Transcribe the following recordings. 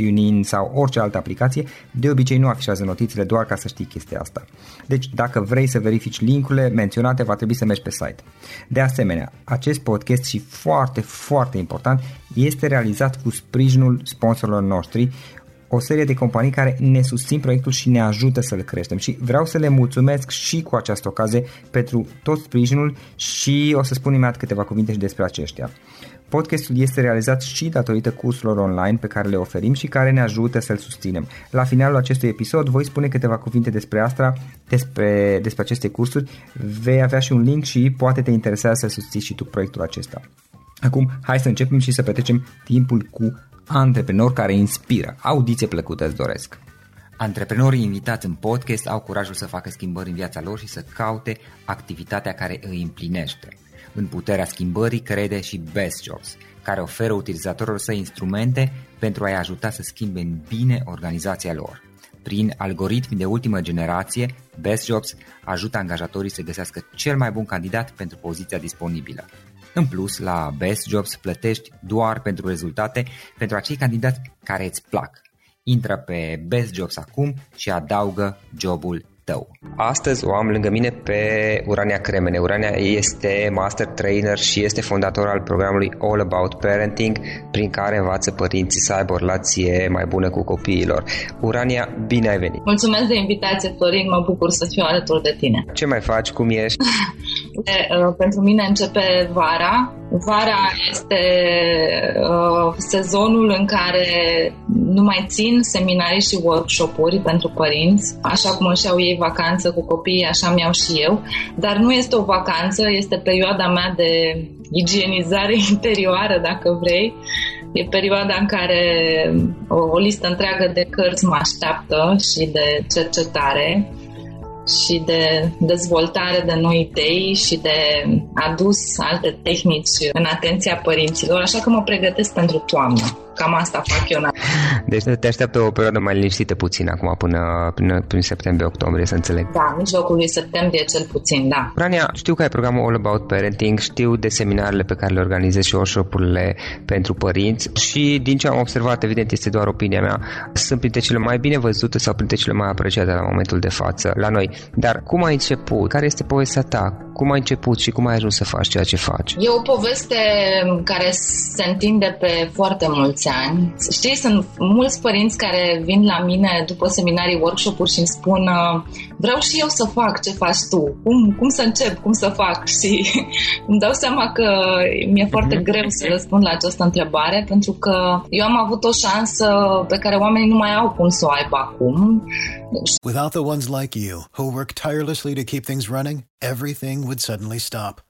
TuneIn sau orice altă aplicație, de obicei nu afișează notițele doar ca să știi chestia asta. Deci dacă vrei să verifici linkurile menționate, va trebui să mergi pe site. De asemenea, acest podcast și foarte, foarte important, este realizat cu sprijinul sponsorilor noștri, o serie de companii care ne susțin proiectul și ne ajută să-l creștem și vreau să le mulțumesc și cu această ocazie pentru tot sprijinul și o să spun imediat câteva cuvinte și despre aceștia. Podcastul este realizat și datorită cursurilor online pe care le oferim și care ne ajută să-l susținem. La finalul acestui episod voi spune câteva cuvinte despre asta, despre, despre aceste cursuri, vei avea și un link și poate te interesează să susții și tu proiectul acesta. Acum, hai să începem și să petrecem timpul cu antreprenori care inspiră. Audiție plăcută îți doresc! Antreprenorii invitați în podcast au curajul să facă schimbări în viața lor și să caute activitatea care îi împlinește. În puterea schimbării crede și Best Jobs, care oferă utilizatorilor săi instrumente pentru a-i ajuta să schimbe în bine organizația lor. Prin algoritmi de ultimă generație, Best Jobs ajută angajatorii să găsească cel mai bun candidat pentru poziția disponibilă. În plus, la Best Jobs plătești doar pentru rezultate pentru acei candidați care îți plac. Intră pe Best Jobs acum și adaugă jobul tău. Astăzi o am lângă mine pe Urania Cremene. Urania este master trainer și este fondator al programului All About Parenting, prin care învață părinții să aibă o relație mai bună cu copiilor. Urania, bine ai venit! Mulțumesc de invitație, Florin, mă bucur să fiu alături de tine. Ce mai faci? Cum ești? de, uh, pentru mine începe vara. Vara este uh, sezonul în care nu mai țin seminarii și workshop-uri pentru părinți, așa cum își iau ei vacanță cu copiii, așa mi iau și eu, dar nu este o vacanță, este perioada mea de igienizare interioară, dacă vrei. E perioada în care o, o listă întreagă de cărți mă așteaptă și de cercetare și de dezvoltare de noi idei și de adus alte tehnici în atenția părinților, așa că mă pregătesc pentru toamnă. Cam asta fac eu. Deci te așteaptă o perioadă mai liniștită puțin acum până, până prin septembrie-octombrie, să înțeleg. Da, mijlocul lui septembrie cel puțin, da. Rania, știu că ai programul All About Parenting, știu de seminarele pe care le organizezi și workshop-urile pentru părinți și din ce am observat, evident este doar opinia mea, sunt printre cele mai bine văzute sau printre cele mai apreciate la momentul de față la noi. Dar cum ai început? Care este povestea ta? Cum ai început și cum ai ajuns să faci ceea ce faci? E o poveste care se întinde pe foarte mulți ani. Știi, sunt mulți părinți care vin la mine după seminarii, workshop-uri și îmi spun vreau și eu să fac ce faci tu, cum, cum să încep, cum să fac și îmi dau seama că mi-e foarte uh-huh. greu să răspund la această întrebare pentru că eu am avut o șansă pe care oamenii nu mai au cum să o aibă acum. Without the ones like you who work tirelessly to keep things running, everything would suddenly stop.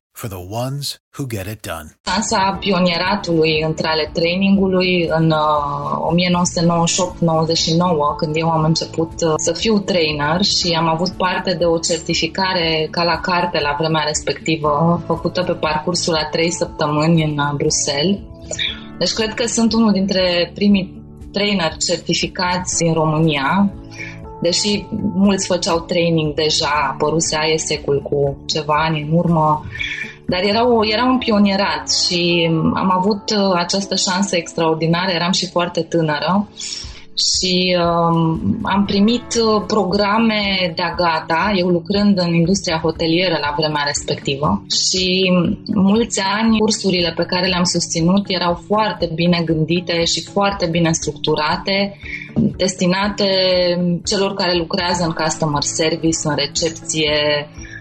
for the ones who get it done. Șansa pionieratului între ale trainingului în uh, 1998-99, când eu am început uh, să fiu trainer și am avut parte de o certificare ca la carte la vremea respectivă, făcută pe parcursul a trei săptămâni în uh, Bruxelles. Deci cred că sunt unul dintre primii trainer certificați din România, deși mulți făceau training deja, apăruse ISEC-ul cu ceva ani în urmă, dar era, o, era un pionierat și am avut uh, această șansă extraordinară, eram și foarte tânără și um, am primit uh, programe de-a gata, eu lucrând în industria hotelieră la vremea respectivă. Și mulți ani cursurile pe care le-am susținut erau foarte bine gândite și foarte bine structurate, destinate celor care lucrează în customer service, în recepție,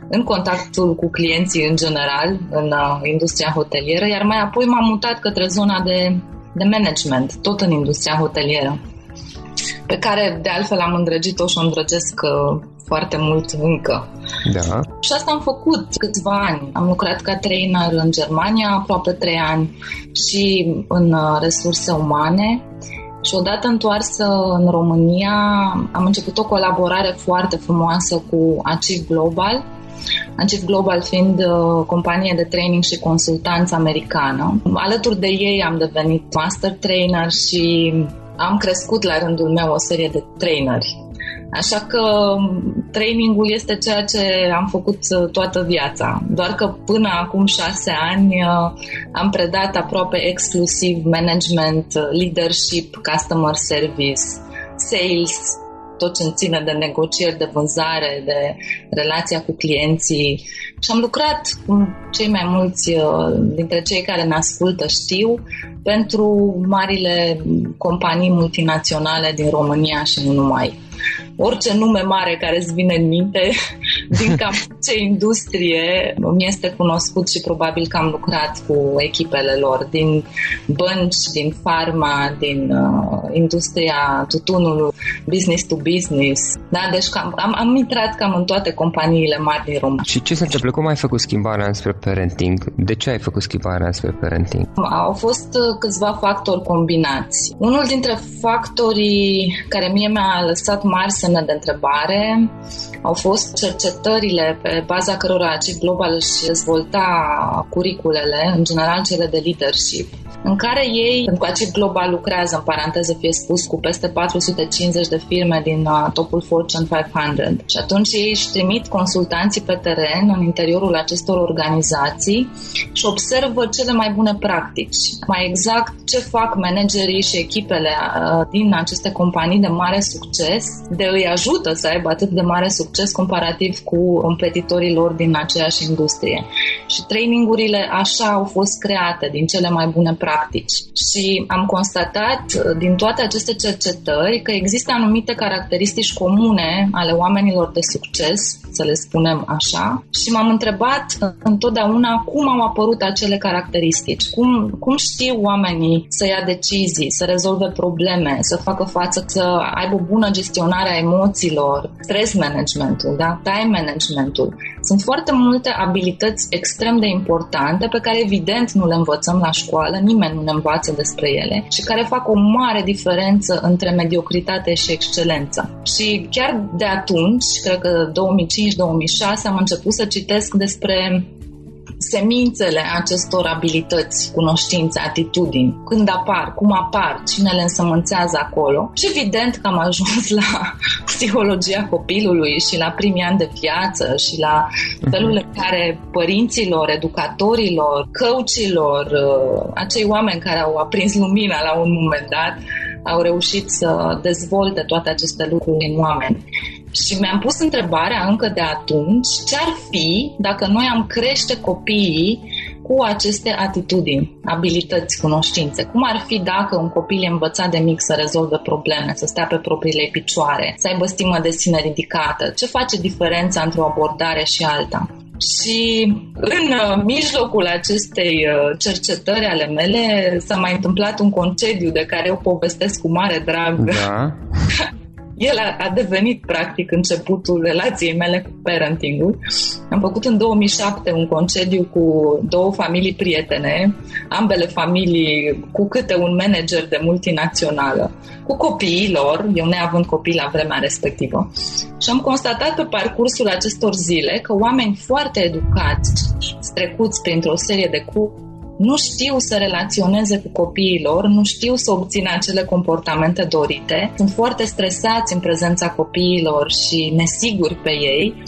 în contactul cu clienții în general, în uh, industria hotelieră, iar mai apoi m-am mutat către zona de, de management, tot în industria hotelieră, pe care de altfel am îndrăgit-o și o îndrăgesc uh, foarte mult încă. Da. Și asta am făcut câțiva ani. Am lucrat ca trainer în Germania aproape trei ani și în uh, resurse umane. Și odată întoarsă în România, am început o colaborare foarte frumoasă cu Achieve Global, Achieve Global fiind uh, companie de training și consultanță americană. Alături de ei am devenit master trainer și am crescut la rândul meu o serie de traineri. Așa că trainingul este ceea ce am făcut uh, toată viața. Doar că până acum șase ani uh, am predat aproape exclusiv management, uh, leadership, customer service, sales, tot ce ține de negocieri, de vânzare, de relația cu clienții. Și am lucrat cu cei mai mulți uh, dintre cei care ne ascultă știu pentru marile companii multinaționale din România și nu numai orice nume mare care îți vine în minte din cam ce industrie mi este cunoscut și probabil că am lucrat cu echipele lor din bănci, din farma, din uh, industria tutunului, business to business. Da, deci cam, am, am intrat cam în toate companiile mari din România. Și ce se întâmplă? Cum ai făcut schimbarea înspre parenting? De ce ai făcut schimbarea înspre parenting? Au fost uh, câțiva factori combinați. Unul dintre factorii care mie mi-a lăsat mari semne de întrebare. Au fost cercetările pe baza cărora ACIP Global își dezvolta curiculele, în general cele de leadership în care ei, cu acest global lucrează, în paranteză fie spus, cu peste 450 de firme din uh, topul Fortune 500 și atunci ei își trimit consultanții pe teren în interiorul acestor organizații și observă cele mai bune practici. Mai exact, ce fac managerii și echipele uh, din aceste companii de mare succes, de îi ajută să aibă atât de mare succes comparativ cu competitorii lor din aceeași industrie. Și trainingurile așa au fost create din cele mai bune practici practici. Și am constatat uh, din toate aceste cercetări că există anumite caracteristici comune ale oamenilor de succes, să le spunem așa, și m-am întrebat întotdeauna cum au apărut acele caracteristici, cum, cum știu oamenii să ia decizii, să rezolve probleme, să facă față, să aibă o bună gestionare a emoțiilor, stress managementul, da? time managementul. Sunt foarte multe abilități extrem de importante pe care evident nu le învățăm la școală, nimeni nimeni nu ne învață despre ele și care fac o mare diferență între mediocritate și excelență. Și chiar de atunci, cred că 2005-2006, am început să citesc despre semințele acestor abilități, cunoștințe, atitudini, când apar, cum apar, cine le însămânțează acolo. Și evident că am ajuns la psihologia copilului și la primii ani de viață și la felul în care părinților, educatorilor, coachilor, uh, acei oameni care au aprins lumina la un moment dat, au reușit să dezvolte toate aceste lucruri în oameni. Și mi-am pus întrebarea încă de atunci ce ar fi dacă noi am crește copiii cu aceste atitudini, abilități, cunoștințe. Cum ar fi dacă un copil e învățat de mic să rezolve probleme, să stea pe propriile picioare, să aibă stimă de sine ridicată? Ce face diferența între o abordare și alta? Și în uh, mijlocul acestei uh, cercetări ale mele s-a mai întâmplat un concediu de care eu povestesc cu mare drag. Da. el a, a devenit practic începutul relației mele cu parentingul. Am făcut în 2007 un concediu cu două familii prietene, ambele familii cu câte un manager de multinațională, cu copiii lor, eu neavând copii la vremea respectivă. Și am constatat pe parcursul acestor zile că oameni foarte educați, strecuți printr-o serie de cu nu știu să relaționeze cu copiii lor, nu știu să obțină acele comportamente dorite, sunt foarte stresați în prezența copiilor și nesiguri pe ei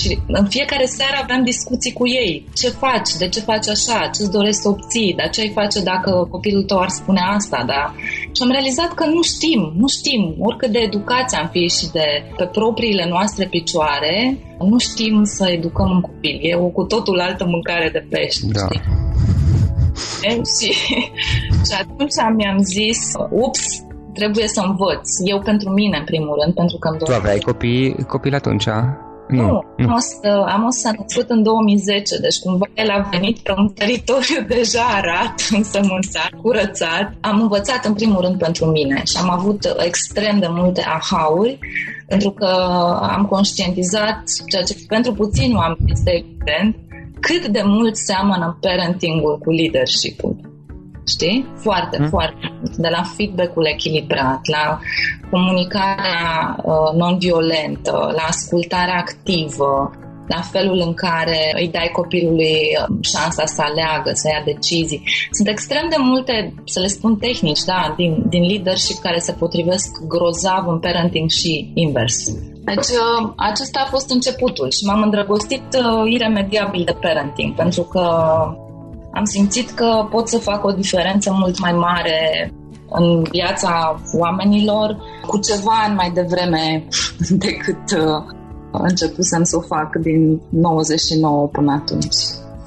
și în fiecare seară aveam discuții cu ei. Ce faci? De ce faci așa? Ce-ți dorești să obții? Dar ce ai face dacă copilul tău ar spune asta? Da? Și am realizat că nu știm, nu știm, oricât de educați am fi și de pe propriile noastre picioare, nu știm să educăm un copil. E o cu totul altă mâncare de pește. Da. Știi? Și, și atunci mi-am zis, ups, trebuie să învăț. Eu pentru mine, în primul rând, pentru că îmi Tu aveai copii, copii atunci? Nu, nu. Am, o să, am o să născut în 2010, deci cumva el a venit pe un teritoriu deja arat, însămânțat, curățat. Am învățat în primul rând pentru mine și am avut extrem de multe aha-uri pentru că am conștientizat ceea ce pentru puțin oameni este evident, cât de mult seamănă parenting-ul cu leadership-ul. Știi? Foarte, hmm. foarte mult. De la feedback-ul echilibrat, la comunicarea uh, non-violentă, la ascultarea activă, la felul în care îi dai copilului uh, șansa să aleagă, să ia decizii. Sunt extrem de multe, să le spun tehnici, da, din, din leadership care se potrivesc grozav în parenting și invers. Deci uh, acesta a fost începutul și m-am îndrăgostit uh, iremediabil de parenting pentru că am simțit că pot să fac o diferență mult mai mare în viața oamenilor cu ceva ani mai devreme decât uh, începusem să o fac din 99 până atunci.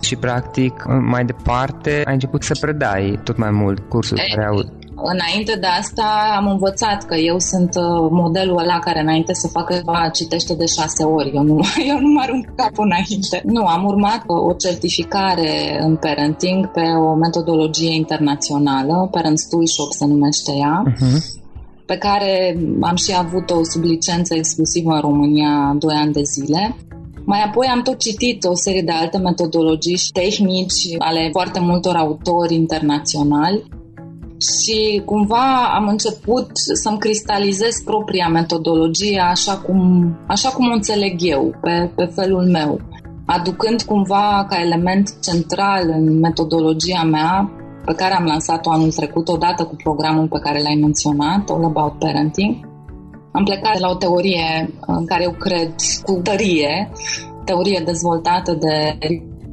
Și practic mai departe ai început să predai tot mai mult cursul care au Înainte de asta am învățat că eu sunt uh, modelul ăla care înainte să facă ceva citește de șase ori. Eu nu, eu nu mă arunc capul înainte. Nu, am urmat o certificare în parenting pe o metodologie internațională, Parents Toolshop se numește ea. Uh-huh pe care am și avut o sublicență exclusivă în România 2 ani de zile. Mai apoi am tot citit o serie de alte metodologii și tehnici ale foarte multor autori internaționali și cumva am început să-mi cristalizez propria metodologie așa cum, așa cum o înțeleg eu, pe, pe felul meu, aducând cumva ca element central în metodologia mea pe care am lansat-o anul trecut odată cu programul pe care l-ai menționat, All About Parenting. Am plecat de la o teorie în care eu cred cu tărie, teorie dezvoltată de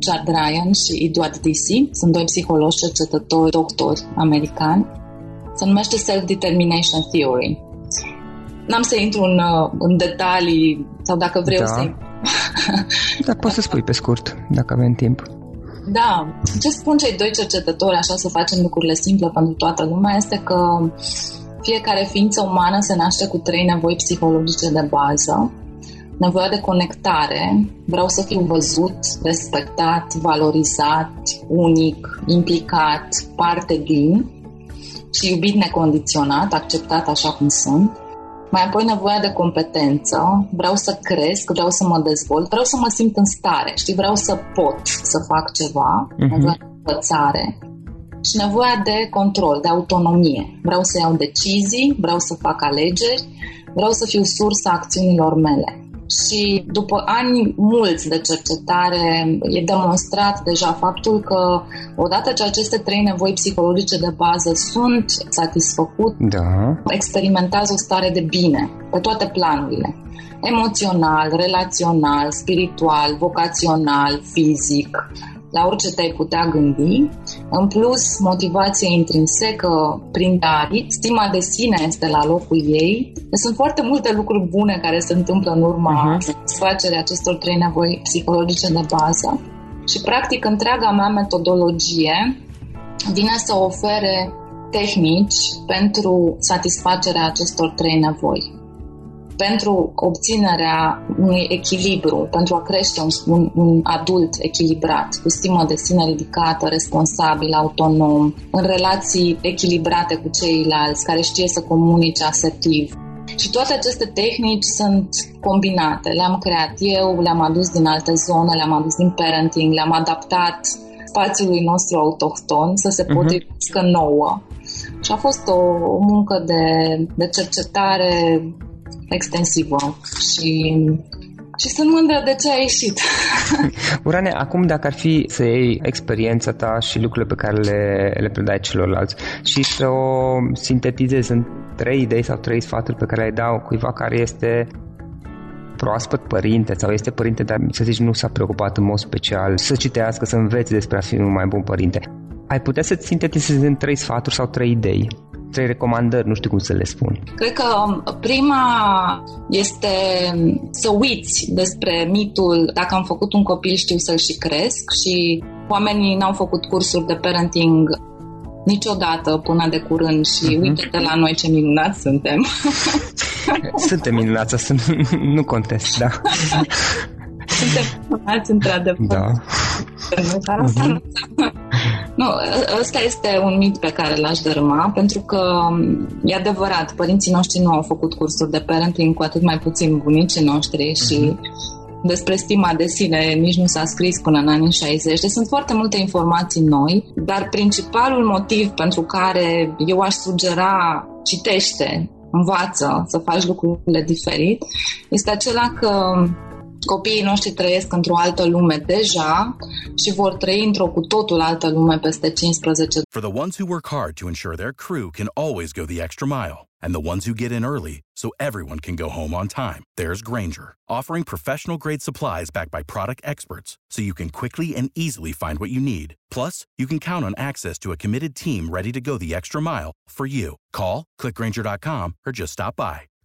Richard Ryan și Edward Deci, sunt doi psihologi, cercetători, doctori americani. Se numește Self-Determination Theory. N-am să intru în, în detalii sau dacă vreau da. să... da, poți să spui pe scurt, dacă avem timp. Da, ce spun cei doi cercetători, așa să facem lucrurile simple pentru toată lumea, este că fiecare ființă umană se naște cu trei nevoi psihologice de bază. Nevoia de conectare, vreau să fiu văzut, respectat, valorizat, unic, implicat, parte din și iubit necondiționat, acceptat așa cum sunt. Mai apoi nevoia de competență, vreau să cresc, vreau să mă dezvolt, vreau să mă simt în stare, știi, vreau să pot să fac ceva, uh-huh. nevoia de învățare și nevoia de control, de autonomie. Vreau să iau decizii, vreau să fac alegeri, vreau să fiu sursa acțiunilor mele și după ani mulți de cercetare e demonstrat deja faptul că odată ce aceste trei nevoi psihologice de bază sunt satisfăcut, da. experimentează o stare de bine pe toate planurile. Emoțional, relațional, spiritual, vocațional, fizic, la orice te-ai putea gândi. În plus, motivația intrinsecă prin David, stima de sine este la locul ei. Sunt foarte multe lucruri bune care se întâmplă în urma uh-huh. satisfacerii acestor trei nevoi psihologice de bază. Și, practic, întreaga mea metodologie vine să ofere tehnici pentru satisfacerea acestor trei nevoi pentru obținerea unui echilibru, pentru a crește un, un, un adult echilibrat, cu stimă de sine ridicată, responsabil, autonom, în relații echilibrate cu ceilalți, care știe să comunice asertiv. Și toate aceste tehnici sunt combinate. Le-am creat eu, le-am adus din alte zone, le-am adus din parenting, le-am adaptat spațiului nostru autohton să se mhm. potrivească uh-huh. nouă. Și a fost o, o muncă de, de cercetare extensivă și și sunt mândră de ce a ieșit. Urane, acum dacă ar fi să iei experiența ta și lucrurile pe care le, le predai celorlalți și să o sintetizezi în trei idei sau trei sfaturi pe care le dau cuiva care este proaspăt părinte sau este părinte, dar să zici nu s-a preocupat în mod special să citească, să învețe despre a fi un mai bun părinte. Ai putea să-ți sintetizezi în trei sfaturi sau trei idei? Trei recomandări, nu știu cum să le spun. Cred că um, prima este să uiți despre mitul dacă am făcut un copil știu să-l și cresc și oamenii n-au făcut cursuri de parenting niciodată până de curând și uh-huh. uite de la noi ce minunați suntem. suntem minunați, asta nu, nu contest, da. suntem minunați într-adevăr. Da. Uh-huh. Nu, ăsta este un mit pe care l-aș dărâma, pentru că e adevărat, părinții noștri nu au făcut cursuri de parenting, cu atât mai puțin bunicii noștri și uh-huh. despre stima de sine nici nu s-a scris până în anii 60. Deci sunt foarte multe informații noi, dar principalul motiv pentru care eu aș sugera citește, învață să faci lucrurile diferit, este acela că copiii noștri trăiesc într-o altă lume deja și vor trăi într-o cu totul altă lume peste 15. For the ones who work hard to ensure their crew can always go the extra mile and the ones who get in early so everyone can go home on time. There's Granger, offering professional grade supplies backed by product experts so you can quickly and easily find what you need. Plus, you can count on access to a committed team ready to go the extra mile for you. Call, clickgranger.com or just stop by.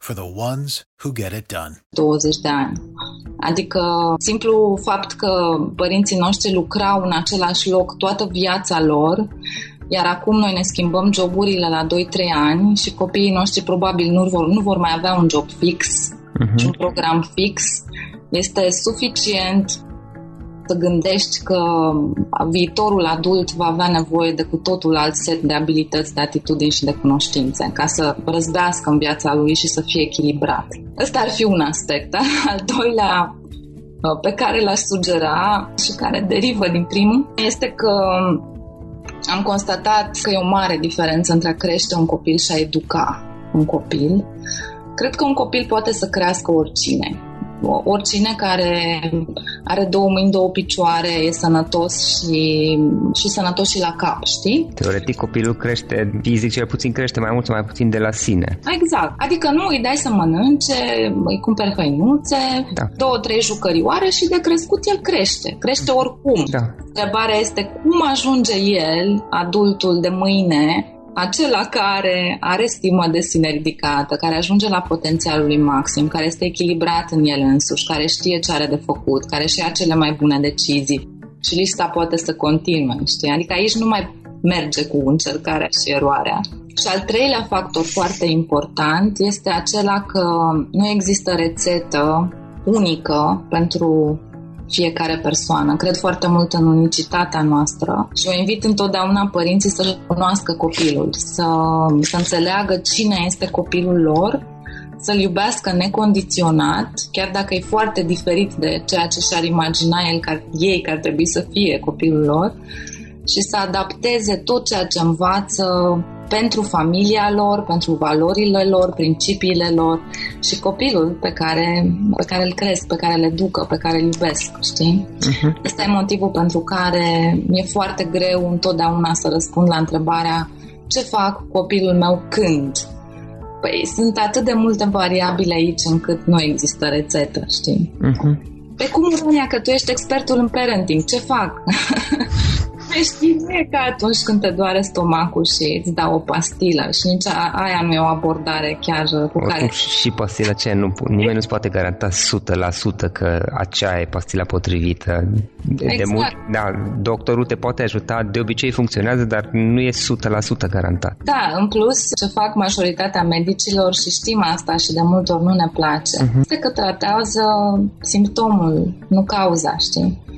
for the ones who get it done. 20 de ani. Adică simplu fapt că părinții noștri lucrau în același loc toată viața lor, iar acum noi ne schimbăm joburile la 2-3 ani și copiii noștri probabil nu vor, nu vor mai avea un job fix uh-huh. și un program fix, este suficient să gândești că viitorul adult va avea nevoie de cu totul alt set de abilități, de atitudini și de cunoștințe ca să răzbească în viața lui și să fie echilibrat. Ăsta ar fi un aspect. Al doilea uh, pe care l-aș sugera și care derivă din primul este că am constatat că e o mare diferență între a crește un copil și a educa un copil. Cred că un copil poate să crească oricine oricine care are două mâini, două picioare, e sănătos și, și sănătos și la cap, știi? Teoretic copilul crește, fizic cel puțin crește mai mult sau mai puțin de la sine. Exact. Adică nu îi dai să mănânce, îi cumperi hăinuțe, da. două, trei jucărioare și de crescut el crește. Crește oricum. Da. Întrebarea este cum ajunge el, adultul de mâine, acela care are stimă de sine ridicată, care ajunge la potențialul lui maxim, care este echilibrat în el însuși, care știe ce are de făcut, care și ia cele mai bune decizii și lista poate să continue, știi? Adică aici nu mai merge cu încercarea și eroarea. Și al treilea factor foarte important este acela că nu există rețetă unică pentru fiecare persoană. Cred foarte mult în unicitatea noastră și o invit întotdeauna părinții să cunoască copilul, să, să înțeleagă cine este copilul lor, să-l iubească necondiționat, chiar dacă e foarte diferit de ceea ce și-ar imagina el, că ei că ar trebui să fie copilul lor, și să adapteze tot ceea ce învață pentru familia lor, pentru valorile lor, principiile lor și copilul pe care, pe care îl cresc, pe care le ducă, pe care îl iubesc, știi? Uh-huh. Ăsta e motivul pentru care mi-e foarte greu întotdeauna să răspund la întrebarea ce fac cu copilul meu când? Păi sunt atât de multe variabile aici încât nu există rețetă, știi? Uh-huh. Pe cum, Rania, că tu ești expertul în parenting, ce fac? știi, nu e ca atunci când te doare stomacul și îți dau o pastilă și nici a, aia nu e o abordare chiar cu Oricum, care... Și pastila aceea, nu, nimeni nu-ți poate garanta 100% că aceea e pastila potrivită. Exact. De mult, da, doctorul te poate ajuta, de obicei funcționează, dar nu e 100% garantat. Da, în plus, ce fac majoritatea medicilor și știm asta și de multe ori nu ne place, uh-huh. este că tratează simptomul, nu cauza, știi?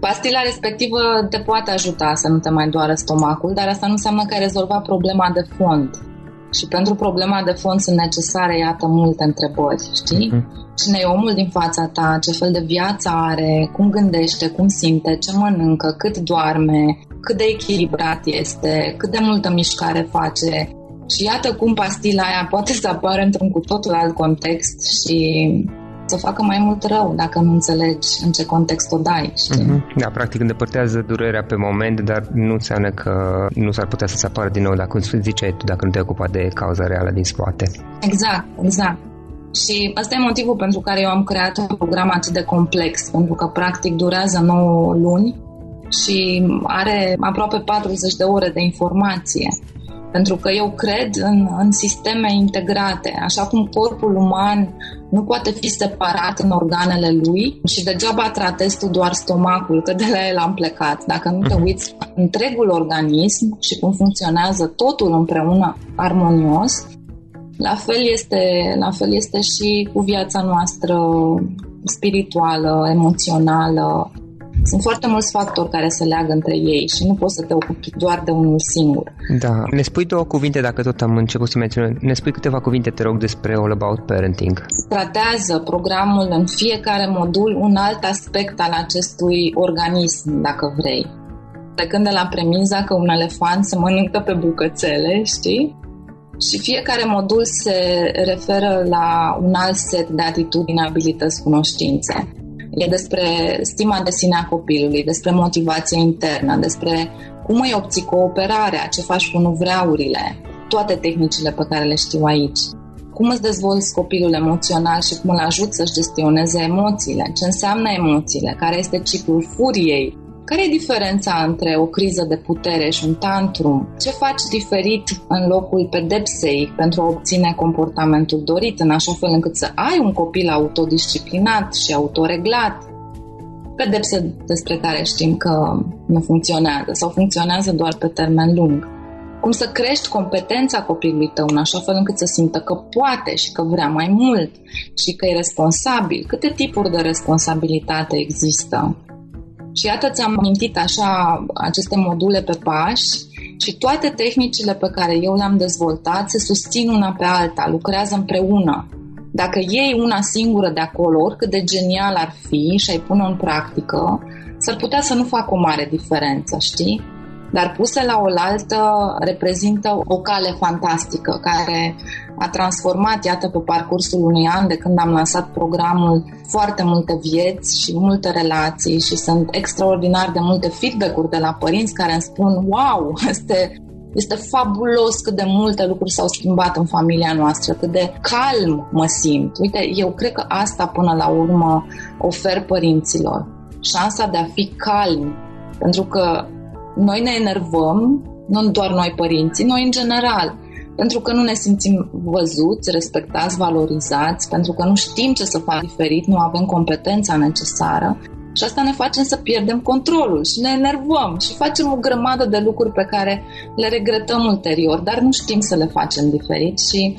Pastila respectivă te poate ajuta să nu te mai doară stomacul, dar asta nu înseamnă că ai rezolvat problema de fond. Și pentru problema de fond sunt necesare, iată, multe întrebări, știi? Uh-huh. Cine e omul din fața ta, ce fel de viață are, cum gândește, cum simte, ce mănâncă, cât doarme, cât de echilibrat este, cât de multă mișcare face. Și iată cum pastila aia poate să apară într-un cu totul alt context și să facă mai mult rău dacă nu înțelegi în ce context o dai. Știi? Mm-hmm. Da, practic îndepărtează durerea pe moment, dar nu înseamnă că nu s-ar putea să se apară din nou, dacă ziceai tu, dacă nu te ocupa de cauza reală din spate. Exact, exact. Și asta e motivul pentru care eu am creat un program atât de complex, pentru că practic durează 9 luni și are aproape 40 de ore de informație. Pentru că eu cred în, în sisteme integrate, așa cum corpul uman nu poate fi separat în organele lui și degeaba tratezi tu doar stomacul, că de la el am plecat. Dacă nu te mhm. uiți întregul organism și cum funcționează totul împreună armonios, la fel este, la fel este și cu viața noastră spirituală, emoțională, sunt foarte mulți factori care se leagă între ei și nu poți să te ocupi doar de unul singur. Da. Ne spui două cuvinte, dacă tot am început să menționăm, ne spui câteva cuvinte, te rog, despre All About Parenting. Tratează programul în fiecare modul un alt aspect al acestui organism, dacă vrei. Plecând de la premiza că un elefant se mănâncă pe bucățele, știi? Și fiecare modul se referă la un alt set de atitudini, abilități, cunoștințe. E despre stima de sine a copilului, despre motivația internă, despre cum îi obții cooperarea, ce faci cu nuvreurile, toate tehnicile pe care le știu aici. Cum îți dezvolți copilul emoțional și cum îl ajut să-și gestioneze emoțiile, ce înseamnă emoțiile, care este ciclul furiei, care e diferența între o criză de putere și un tantrum? Ce faci diferit în locul pedepsei pentru a obține comportamentul dorit, în așa fel încât să ai un copil autodisciplinat și autoreglat? Pedepse despre care știm că nu funcționează sau funcționează doar pe termen lung. Cum să crești competența copilului tău în așa fel încât să simtă că poate și că vrea mai mult și că e responsabil. Câte tipuri de responsabilitate există? Și iată, ți-am amintit așa aceste module pe pași și toate tehnicile pe care eu le-am dezvoltat se susțin una pe alta, lucrează împreună. Dacă iei una singură de acolo, oricât de genial ar fi și ai pune în practică, s-ar putea să nu facă o mare diferență, știi? dar puse la oaltă reprezintă o cale fantastică care a transformat, iată, pe parcursul unui an de când am lansat programul, foarte multe vieți și multe relații și sunt extraordinar de multe feedback-uri de la părinți care îmi spun wow, este este fabulos cât de multe lucruri s-au schimbat în familia noastră, cât de calm mă simt. Uite, eu cred că asta până la urmă ofer părinților. Șansa de a fi calm. Pentru că noi ne enervăm, nu doar noi părinții, noi în general, pentru că nu ne simțim văzuți, respectați, valorizați, pentru că nu știm ce să facem diferit, nu avem competența necesară și asta ne face să pierdem controlul și ne enervăm și facem o grămadă de lucruri pe care le regretăm ulterior, dar nu știm să le facem diferit și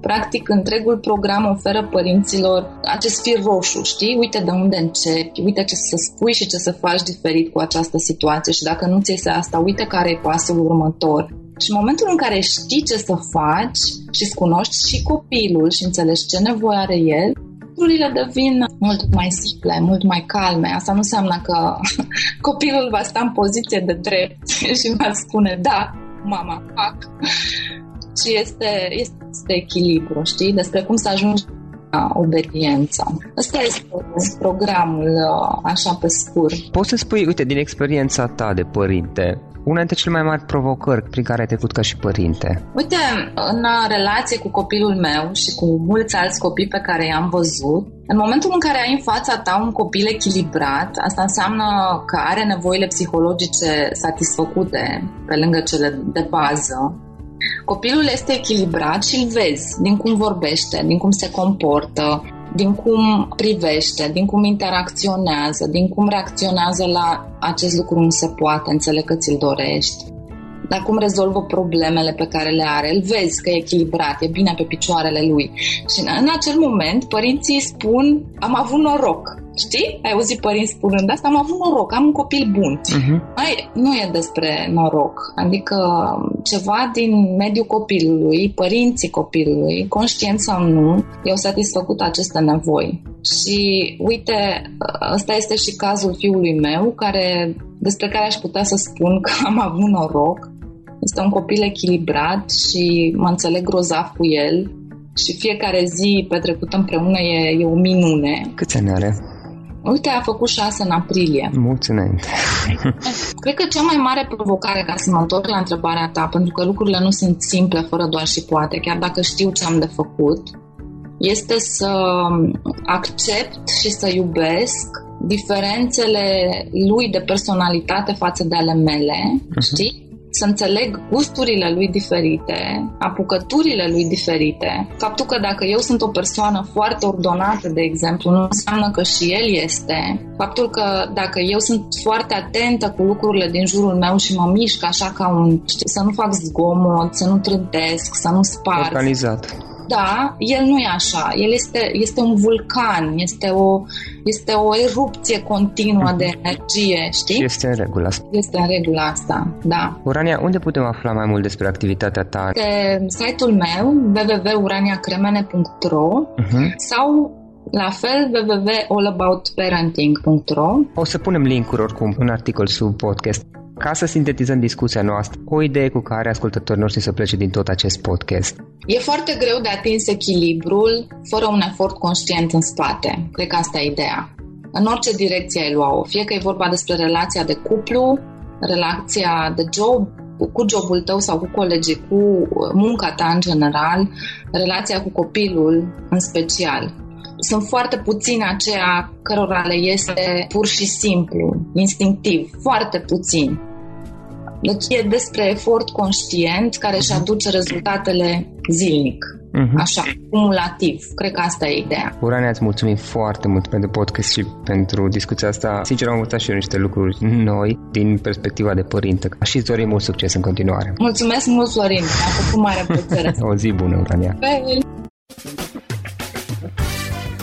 Practic, întregul program oferă părinților acest fir roșu, știi? Uite de unde începi, uite ce să spui și ce să faci diferit cu această situație și dacă nu ți iese asta, uite care e pasul următor. Și în momentul în care știi ce să faci și îți cunoști și copilul și înțelegi ce nevoie are el, lucrurile devin mult mai simple, mult mai calme. Asta nu înseamnă că copilul va sta în poziție de drept și va spune da, mama, fac și este, este echilibru, știi? Despre cum să ajungi la obediență. Ăsta este programul, uh, așa pe scurt. Poți să spui, uite, din experiența ta de părinte, Una dintre cele mai mari provocări prin care ai trecut ca și părinte? Uite, în relație cu copilul meu și cu mulți alți copii pe care i-am văzut, în momentul în care ai în fața ta un copil echilibrat, asta înseamnă că are nevoile psihologice satisfăcute pe lângă cele de bază, Copilul este echilibrat și îl vezi din cum vorbește, din cum se comportă, din cum privește, din cum interacționează, din cum reacționează la acest lucru nu se poate, înțeleg că ți-l dorești dar cum rezolvă problemele pe care le are. Îl vezi că e echilibrat, e bine pe picioarele lui. Și în acel moment părinții spun, am avut noroc. Știi? Ai auzit părinți spunând asta? Am avut noroc, am un copil bun. Uh-huh. Mai, nu e despre noroc. Adică ceva din mediul copilului, părinții copilului, conștient sau nu, i-au satisfăcut aceste nevoi. Și uite, ăsta este și cazul fiului meu, care, despre care aș putea să spun că am avut noroc. Este un copil echilibrat și mă înțeleg grozav cu el și fiecare zi petrecută împreună e, e o minune. Câți ani are? Uite, a făcut șase în aprilie. Mulți înainte. Cred că cea mai mare provocare, ca să mă întorc la întrebarea ta, pentru că lucrurile nu sunt simple fără doar și poate, chiar dacă știu ce am de făcut, este să accept și să iubesc diferențele lui de personalitate față de ale mele, uh-huh. știi? Să înțeleg gusturile lui diferite, apucăturile lui diferite. Faptul că dacă eu sunt o persoană foarte ordonată, de exemplu, nu înseamnă că și el este. Faptul că dacă eu sunt foarte atentă cu lucrurile din jurul meu și mă mișc așa ca un, știi, să nu fac zgomot, să nu trântesc, să nu sparg. Organizat da, el nu e așa. El este, este un vulcan, este o, este o erupție continuă de energie, știi? Și este în regulă asta. Este în regulă asta, da. Urania, unde putem afla mai mult despre activitatea ta? Pe site-ul meu, www.uraniacremene.ro uh-huh. Mhm. sau la fel, www.allaboutparenting.ro O să punem link-uri oricum în articol sub podcast. Ca să sintetizăm discuția noastră, o idee cu care ascultătorii noștri să plece din tot acest podcast. E foarte greu de atins echilibrul fără un efort conștient în spate. Cred că asta e ideea. În orice direcție ai lua-o, fie că e vorba despre relația de cuplu, relația de job, cu jobul tău sau cu colegii, cu munca ta în general, relația cu copilul în special. Sunt foarte puțini aceia cărora le este pur și simplu, instinctiv, foarte puțini. Deci e despre efort conștient care își aduce rezultatele zilnic. Uh-huh. Așa, cumulativ. Cred că asta e ideea. Urania, îți mulțumim foarte mult pentru podcast și pentru discuția asta. Sincer, am învățat și eu niște lucruri noi din perspectiva de părinte. Și îți dorim mult succes în continuare. Mulțumesc mult, Florin. A făcut mare plăcere. o zi bună, Urania. Bye.